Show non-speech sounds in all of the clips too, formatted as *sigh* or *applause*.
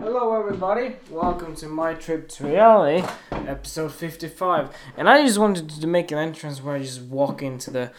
Hello, everybody. Welcome to my trip to reality, episode 55. And I just wanted to make an entrance where I just walk into the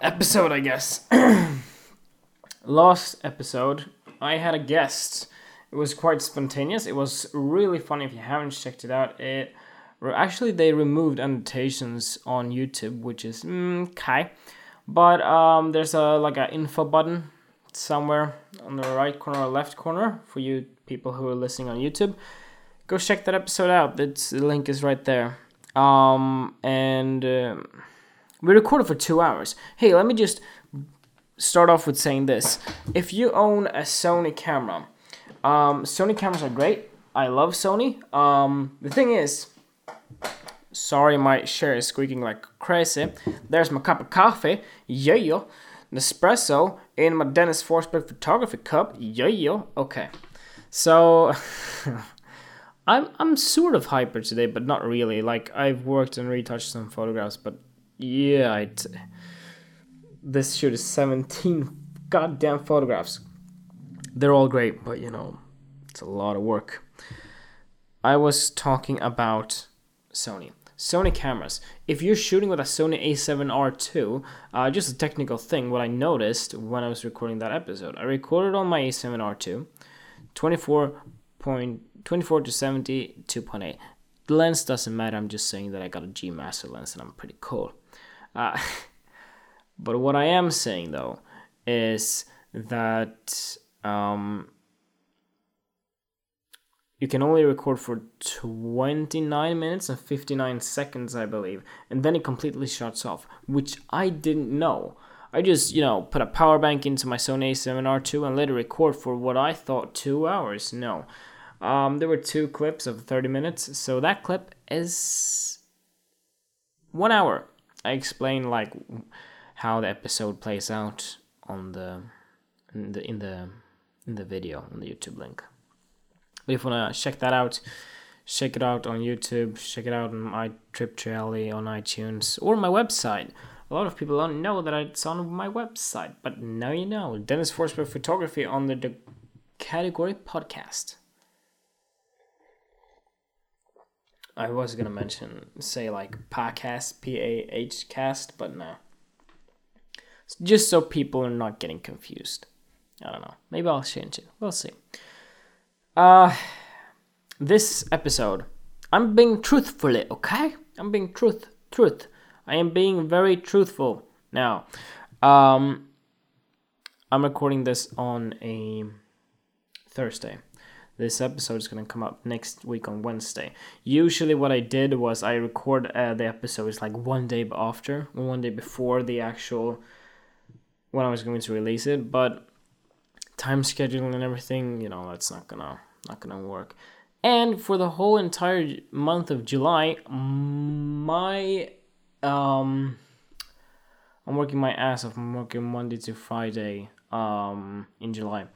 episode, I guess. *clears throat* Last episode, I had a guest. It was quite spontaneous. It was really funny. If you haven't checked it out, it actually they removed annotations on YouTube, which is mm, okay. But um, there's a like an info button somewhere on the right corner or left corner for you people who are listening on YouTube. Go check that episode out. It's, the link is right there. Um, and um, we recorded for two hours. Hey, let me just start off with saying this. If you own a Sony camera, um, Sony cameras are great. I love Sony. Um, the thing is, sorry, my chair is squeaking like crazy. There's my cup of coffee. Yeah, Nespresso in my Dennis Forsberg photography cup. Yeah, okay. So *laughs* I'm I'm sort of hyper today, but not really. Like I've worked and retouched some photographs, but yeah, this shoot is 17 goddamn photographs. They're all great, but you know, it's a lot of work. I was talking about Sony. Sony cameras. If you're shooting with a Sony a7R2, uh, just a technical thing, what I noticed when I was recording that episode, I recorded on my a7R2, 24 point 24 to 70 2.8 the lens doesn't matter i'm just saying that i got a g master lens and i'm pretty cool uh, *laughs* but what i am saying though is that um, you can only record for 29 minutes and 59 seconds i believe and then it completely shuts off which i didn't know I just, you know, put a power bank into my Sony a7R2 and let it record for what I thought two hours. No. Um, there were two clips of 30 minutes, so that clip is one hour. I explain like how the episode plays out on the in the in the in the video on the YouTube link. If you wanna check that out, check it out on YouTube, check it out on my Trip to Reality on iTunes or my website a lot of people don't know that it's on my website, but now you know. Dennis Forsberg Photography under the category podcast. I was gonna mention, say like podcast, P A H cast, but no. Just so people are not getting confused. I don't know. Maybe I'll change it. We'll see. Uh, this episode, I'm being truthfully, okay? I'm being truth, truth. I am being very truthful now. Um, I'm recording this on a Thursday. This episode is going to come up next week on Wednesday. Usually, what I did was I record uh, the episodes like one day after, one day before the actual when I was going to release it. But time scheduling and everything, you know, that's not gonna not gonna work. And for the whole entire month of July, my um, I'm working my ass off. I'm working Monday to Friday um, in July.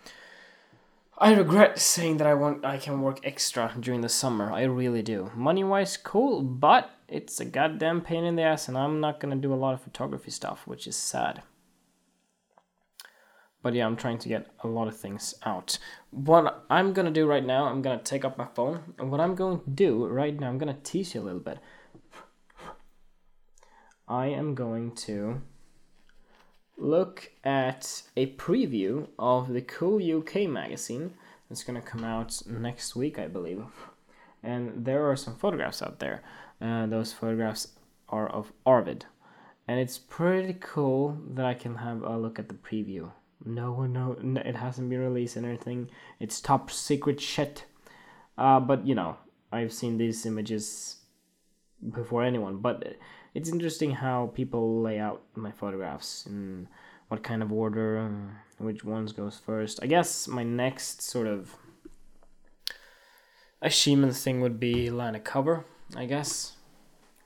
I regret saying that I want I can work extra during the summer. I really do. Money wise, cool, but it's a goddamn pain in the ass, and I'm not gonna do a lot of photography stuff, which is sad. But yeah, I'm trying to get a lot of things out. What I'm gonna do right now, I'm gonna take up my phone, and what I'm going to do right now, I'm gonna tease you a little bit. I am going to look at a preview of the Cool UK magazine that's to come out next week, I believe. And there are some photographs out there. Uh, those photographs are of Arvid. And it's pretty cool that I can have a look at the preview. No know it hasn't been released and everything. It's top secret shit. Uh, but you know, I've seen these images before anyone. But it's interesting how people lay out my photographs and what kind of order, which ones goes first. I guess my next sort of achievement thing would be line a cover, I guess.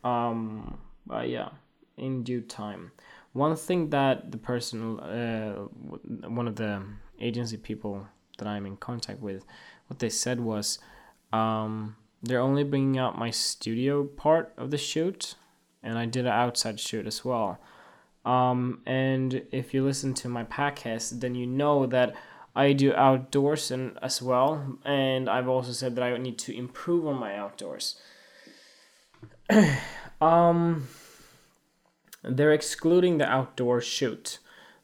Um, but yeah, in due time. One thing that the person, uh, one of the agency people that I'm in contact with, what they said was, um, they're only bringing out my studio part of the shoot and I did an outside shoot as well. Um, and if you listen to my podcast, then you know that I do outdoors and as well, and I've also said that I need to improve on my outdoors. *clears throat* um, they're excluding the outdoor shoot,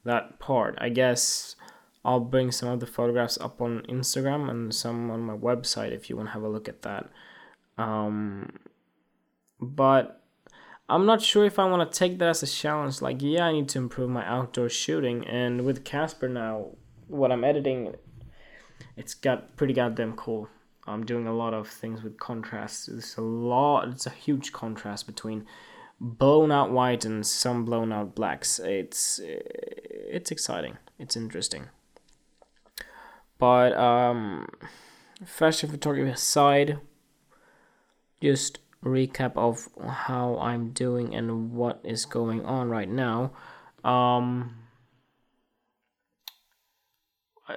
that part. I guess I'll bring some of the photographs up on Instagram and some on my website if you want to have a look at that. Um, but I'm not sure if I want to take that as a challenge. Like, yeah, I need to improve my outdoor shooting, and with Casper now, what I'm editing, it's got pretty goddamn cool. I'm doing a lot of things with contrast. It's a lot. It's a huge contrast between blown out white and some blown out blacks. It's it's exciting. It's interesting. But um, fashion photography aside, just recap of how I'm doing and what is going on right now. Um, I,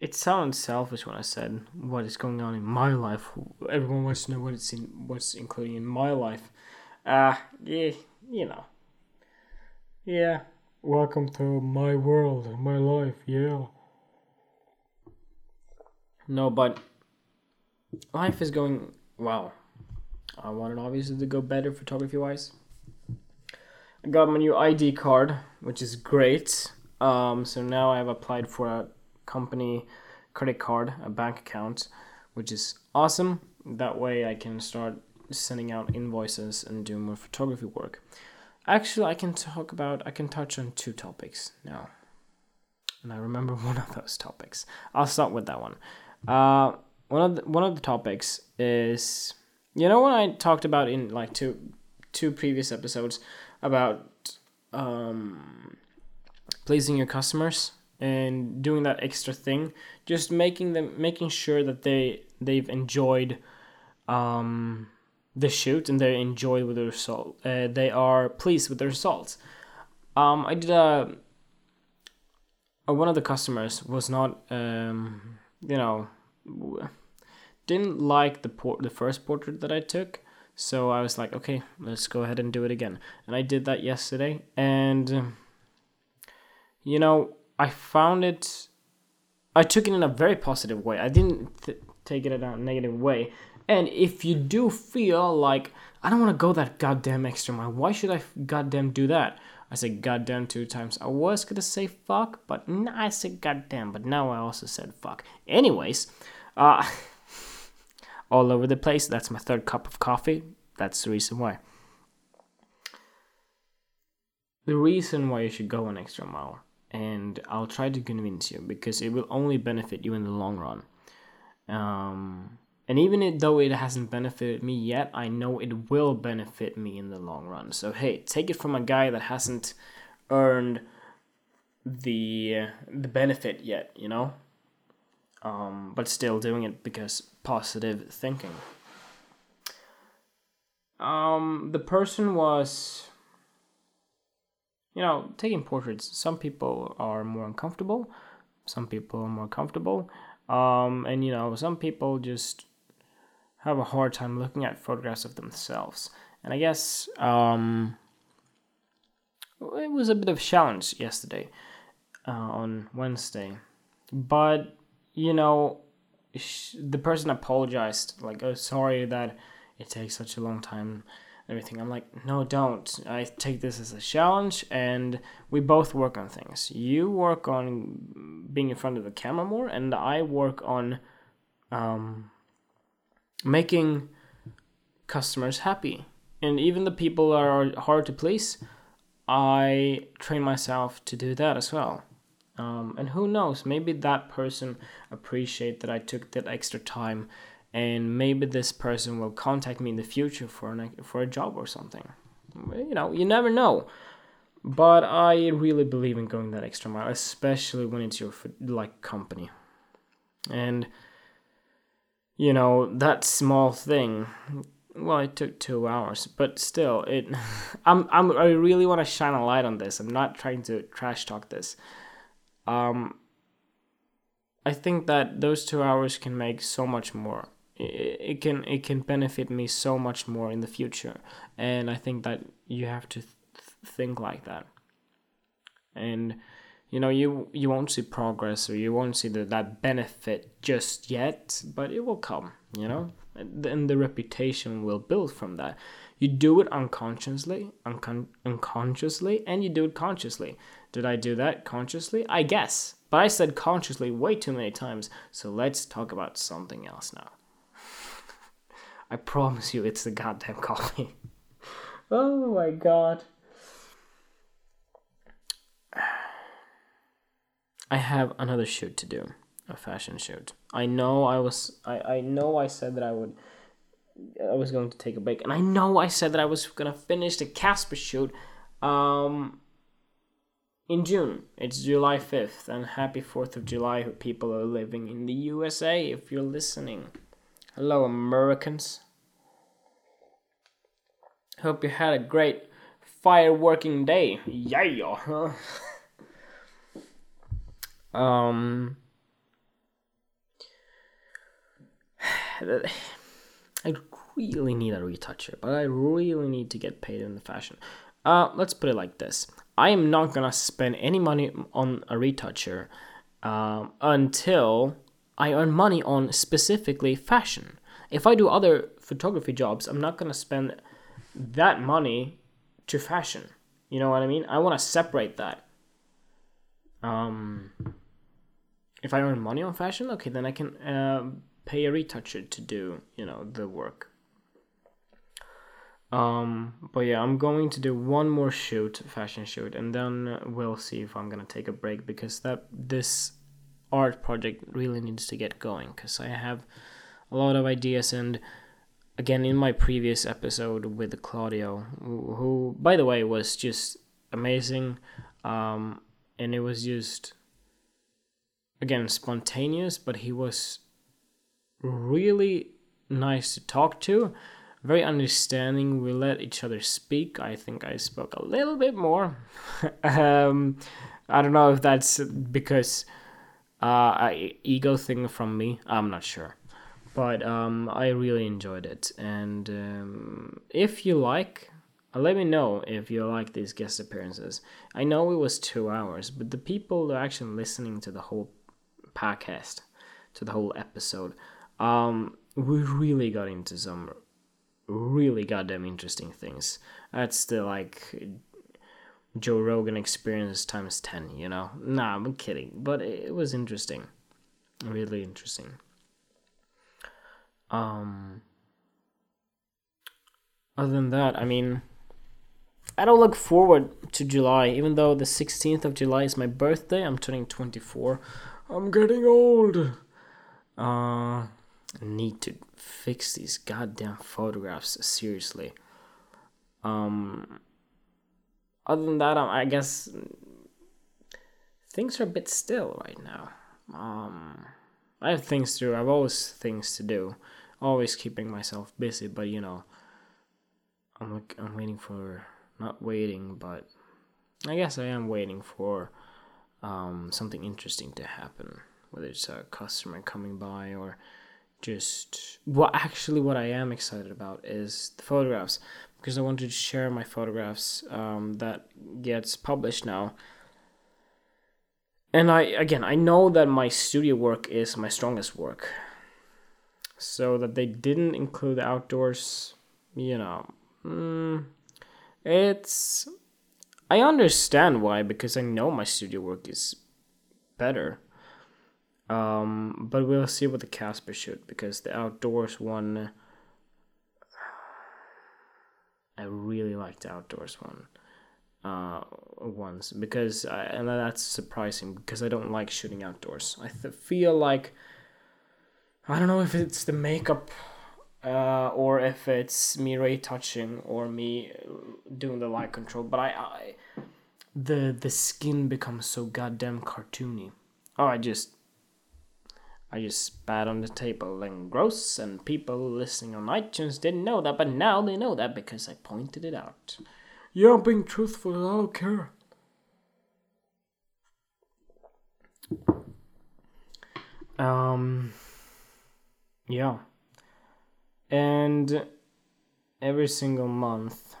it sounds selfish when I said what is going on in my life. Everyone wants to know what it's in, what's including in my life. Ah, uh, yeah, you know. Yeah, welcome to my world, my life. Yeah. No, but life is going well. I wanted obviously to go better photography wise. I got my new ID card, which is great. Um, so now I've applied for a company credit card, a bank account, which is awesome. That way I can start sending out invoices and doing more photography work. Actually, I can talk about, I can touch on two topics now. And I remember *laughs* one of those topics. I'll start with that one. Uh, one of the, one of the topics is you know what I talked about in like two two previous episodes about um, pleasing your customers and doing that extra thing, just making them making sure that they they've enjoyed um, the shoot and they enjoy with the result. Uh, they are pleased with the results. Um, I did a, a one of the customers was not um, you know didn't like the port the first portrait that I took. So I was like, okay, let's go ahead and do it again. And I did that yesterday. And, you know, I found it, I took it in a very positive way. I didn't th- take it in a negative way. And if you do feel like, I don't want to go that goddamn extra mile, why should I goddamn do that? I said goddamn two times. I was gonna say fuck, but I said goddamn, but now I also said fuck. Anyways, uh, *laughs* all over the place. That's my third cup of coffee. That's the reason why. The reason why you should go an extra mile, and I'll try to convince you because it will only benefit you in the long run. Um, and even though it hasn't benefited me yet, I know it will benefit me in the long run. So hey, take it from a guy that hasn't earned the the benefit yet, you know um, but still doing it because positive thinking. Um, the person was, you know, taking portraits. Some people are more uncomfortable, some people are more comfortable, um, and you know, some people just have a hard time looking at photographs of themselves. And I guess um, it was a bit of a challenge yesterday uh, on Wednesday, but you know, sh- the person apologized, like, oh, sorry that it takes such a long time everything. I'm like, no, don't. I take this as a challenge, and we both work on things. You work on being in front of the camera more, and I work on um, making customers happy. And even the people are hard to please, I train myself to do that as well. Um, and who knows, maybe that person appreciate that I took that extra time and maybe this person will contact me in the future for an, for a job or something. You know, you never know. But I really believe in going that extra mile, especially when it's your like company. And you know, that small thing well it took two hours but still it *laughs* i'm, I'm i really want to shine a light on this i'm not trying to trash talk this um, I think that those two hours can make so much more. It, can it can benefit me so much more in the future, and I think that you have to th- think like that. And you know you you won't see progress or you won't see the, that benefit just yet but it will come you know? And, and the reputation will build from that. You do it unconsciously uncon- unconsciously and you do it consciously. Did i do that consciously? I guess but i said consciously way too many times so let's talk about something else now. *laughs* I promise you it's the goddamn coffee. *laughs* Oh my god I have another shoot to do, a fashion shoot. I know I was I, I know I said that I would I was going to take a break and I know I said that I was going to finish the Casper shoot um in June. It's July 5th and happy 4th of July people are living in the USA if you're listening. Hello Americans. Hope you had a great fireworking day. Yeah. *laughs* Um, *sighs* I really need a retoucher, but I really need to get paid in the fashion. Uh, let's put it like this: I am not gonna spend any money on a retoucher um, until I earn money on specifically fashion. If I do other photography jobs, I'm not gonna spend that money to fashion. You know what I mean? I want to separate that. Um, if I earn money on fashion, okay, then I can uh, pay a retoucher to do you know the work. Um, but yeah, I'm going to do one more shoot, fashion shoot, and then we'll see if I'm gonna take a break because that this art project really needs to get going because I have a lot of ideas and again in my previous episode with Claudio, who, who by the way was just amazing, um, and it was just again spontaneous, but he was really nice to talk to, very understanding. We let each other speak. I think I spoke a little bit more. *laughs* um, I don't know if that's because uh, ego thing from me. I'm not sure, but um, I really enjoyed it. And um, if you like, let me know if you like these guest appearances. I know it was two hours, but the people are actually listening to the whole podcast to the whole episode, um, we really got into some really goddamn interesting things. That's the like Joe Rogan experience times 10, you know? Nah, I'm kidding. But it was interesting. Really interesting. Um, other than that, I mean, I don't look forward to July, even though the 16th of July is my birthday. I'm turning 24. I'm getting old. Uh, need to fix these goddamn photographs seriously. Um, other than that, I guess things are a bit still right now. Um, I have things to do. I've always things to do. Always keeping myself busy, but you know, I'm I'm waiting for not waiting, but I guess I am waiting for um, something interesting to happen, whether it's a customer coming by or just what actually what I am excited about is the photographs because I wanted to share my photographs um, that gets published now. And I again I know that my studio work is my strongest work. So that they didn't include outdoors, you know, mm, it's I understand why because I know my studio work is better. Um, but we'll see what the Casper shoot because the outdoors one. *sighs* I really like the outdoors one. Uh, ones because I, and that's surprising because I don't like shooting outdoors. I th- feel like I don't know if it's the makeup uh, or if it's me retouching or me doing the light control. But I, I, the the skin becomes so goddamn cartoony. Oh, I just, I just spat on the table and gross. And people listening on iTunes didn't know that, but now they know that because I pointed it out. Yeah, I'm being truthful. I don't care. Um. Yeah and every single month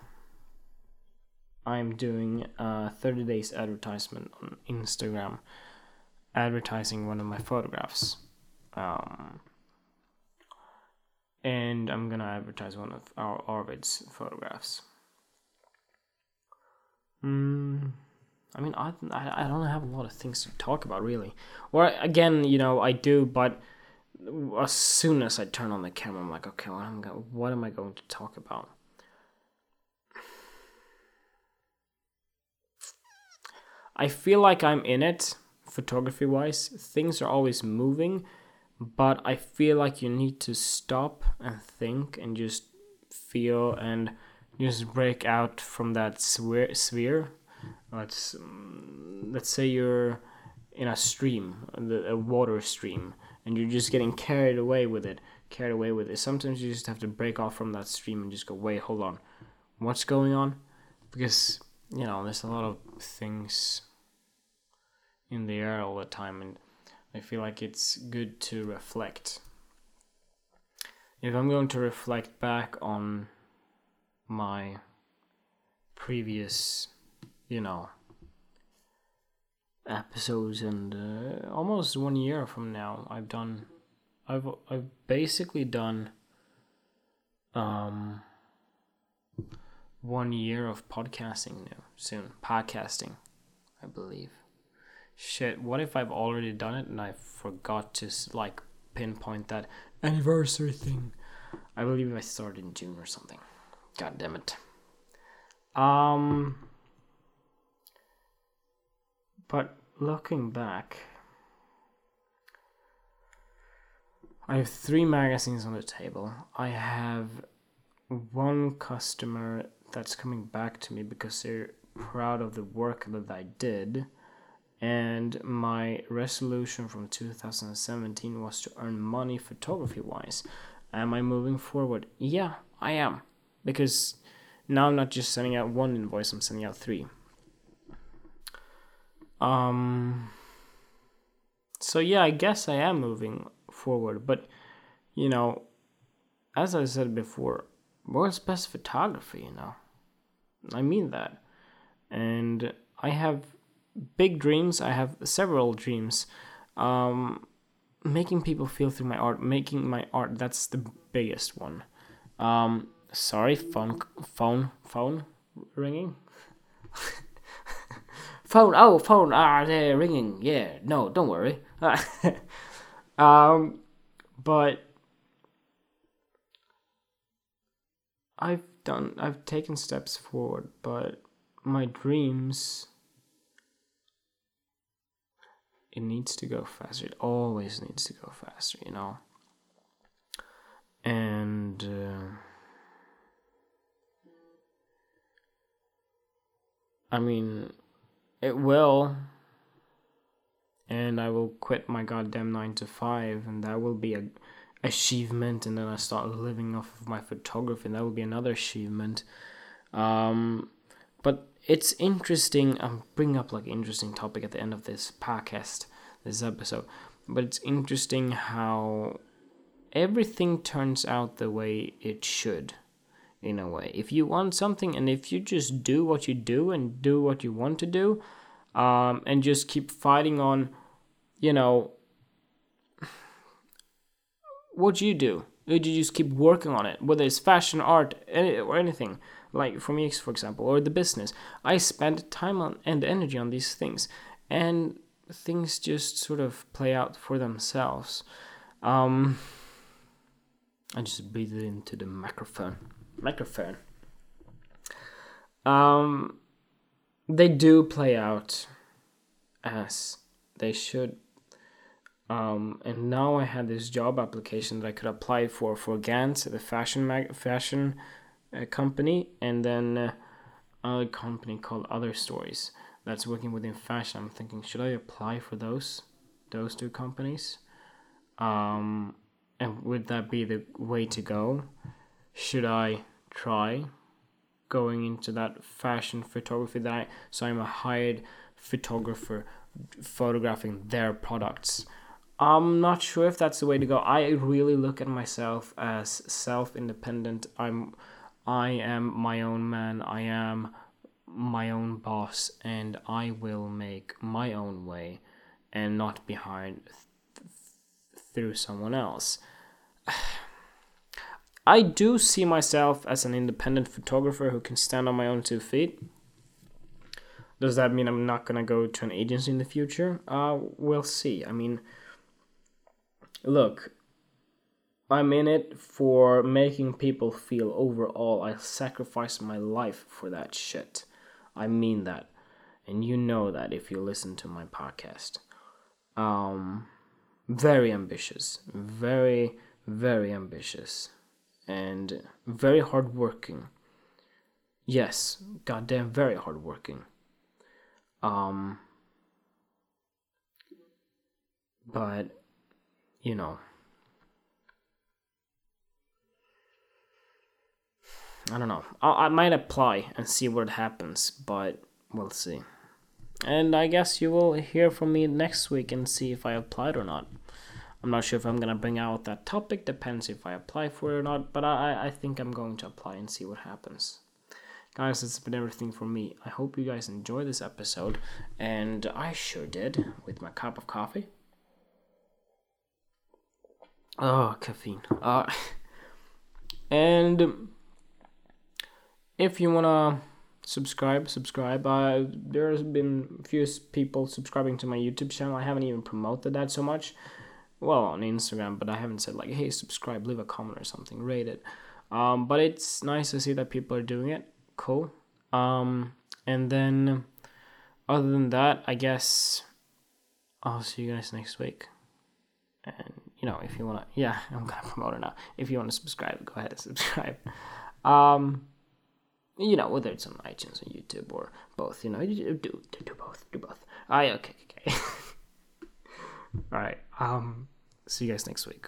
I'm doing a 30 days advertisement on Instagram, advertising one of my photographs. Um, and I'm gonna advertise one of our Arvid's photographs. Mm, I mean, I, I don't have a lot of things to talk about really. Or again, you know, I do, but as soon as I turn on the camera, I'm like, okay, what am I, what am I going to talk about? I feel like I'm in it, photography wise. Things are always moving, but I feel like you need to stop and think and just feel and just break out from that sphere. Let's let's say you're in a stream, a water stream, and you're just getting carried away with it, carried away with it. Sometimes you just have to break off from that stream and just go, wait, hold on, what's going on? Because you know, there's a lot of things in the air all the time, and I feel like it's good to reflect. If I'm going to reflect back on my previous, you know, episodes and uh, almost one year from now i've done i've i've basically done um one year of podcasting now soon. Podcasting i believe. Shit what if i've already done it and i forgot to like pinpoint that anniversary thing? I believe i started in june or something. God damn it. Um but looking back, I have three magazines on the table. I have one customer that's coming back to me because they're proud of the work that I did. And my resolution from 2017 was to earn money photography wise. Am I moving forward? Yeah, I am. Because now I'm not just sending out one invoice, I'm sending out three. Um, so yeah, I guess I am moving forward, but you know, as I said before, world's best photography, you know. I mean that. And I have big dreams. I have several dreams. Um, making people feel through my art, making my art, that's the biggest one. Um, sorry, phone, phone, phone ringing. *laughs* phone. Oh, phone. Ah, they're ringing. Yeah. No, don't worry. *laughs* um, but I've done. I've taken steps forward, but my dreams. It needs to go faster. It always needs to go faster, you know. And. Uh, I mean, it will. And I will quit my goddamn 9 to 5, and that will be a achievement. And then I start living off of my photography, and that will be another achievement. Um, but it's interesting. I'm bringing up like interesting topic at the end of this podcast, this episode. But it's interesting how everything turns out the way it should in a way. If you want something and if you just do what you do and do what you want to do, um, and just keep fighting on, you know, what you do. You just keep working on it, whether it's fashion, art, or anything. Like for me, for example, or the business. I spend time on and energy on these things, and things just sort of play out for themselves. Um, I just breathed into the microphone microphone. Um, they do play out as they should. Um, and now I had this job application that I could apply for for GANT, the fashion mag- fashion uh, company, and then uh, a company called Other Stories that's working within fashion. I'm thinking, should I apply for those those two companies? Um, and would that be the way to go? Should I try going into that fashion photography that I, so I'm a hired photographer photographing their products. I'm not sure if that's the way to go. I really look at myself as self-independent. I'm I am my own man. I am my own boss and I will make my own way and not behind th- through someone else. *sighs* I do see myself as an independent photographer who can stand on my own two feet. Does that mean I'm not gonna go to an agency in the future? Uh, we'll see. I mean, look, I'm in it for making people feel overall. I sacrificed my life for that shit. I mean that. And you know that if you listen to my podcast. Um, very ambitious. Very, very ambitious. And very hardworking. Yes, goddamn, very hardworking. Um, but, you know. I don't know. I, I might apply and see what happens, but we'll see. And I guess you will hear from me next week and see if I applied or not. I'm not sure if I'm gonna bring out that topic, depends if I apply for it or not, but I, I think I'm going to apply and see what happens. Guys, that's been everything for me. I hope you guys enjoyed this episode, and I sure did with my cup of coffee. Oh, caffeine. Uh, and if you wanna subscribe, subscribe. Uh, there's been a few people subscribing to my YouTube channel. I haven't even promoted that so much. Well, on Instagram, but I haven't said like, hey, subscribe, leave a comment or something, rate it. Um, but it's nice to see that people are doing it. Cool. Um, and then, other than that, I guess I'll see you guys next week. And you know, if you wanna, yeah, *laughs* I'm gonna promote it now. If you wanna subscribe, go ahead and subscribe. Um you know, whether it's on iTunes or YouTube or both, you know, do do do both, do both. Ah, okay, okay. *laughs* All right. Um, see you guys next week.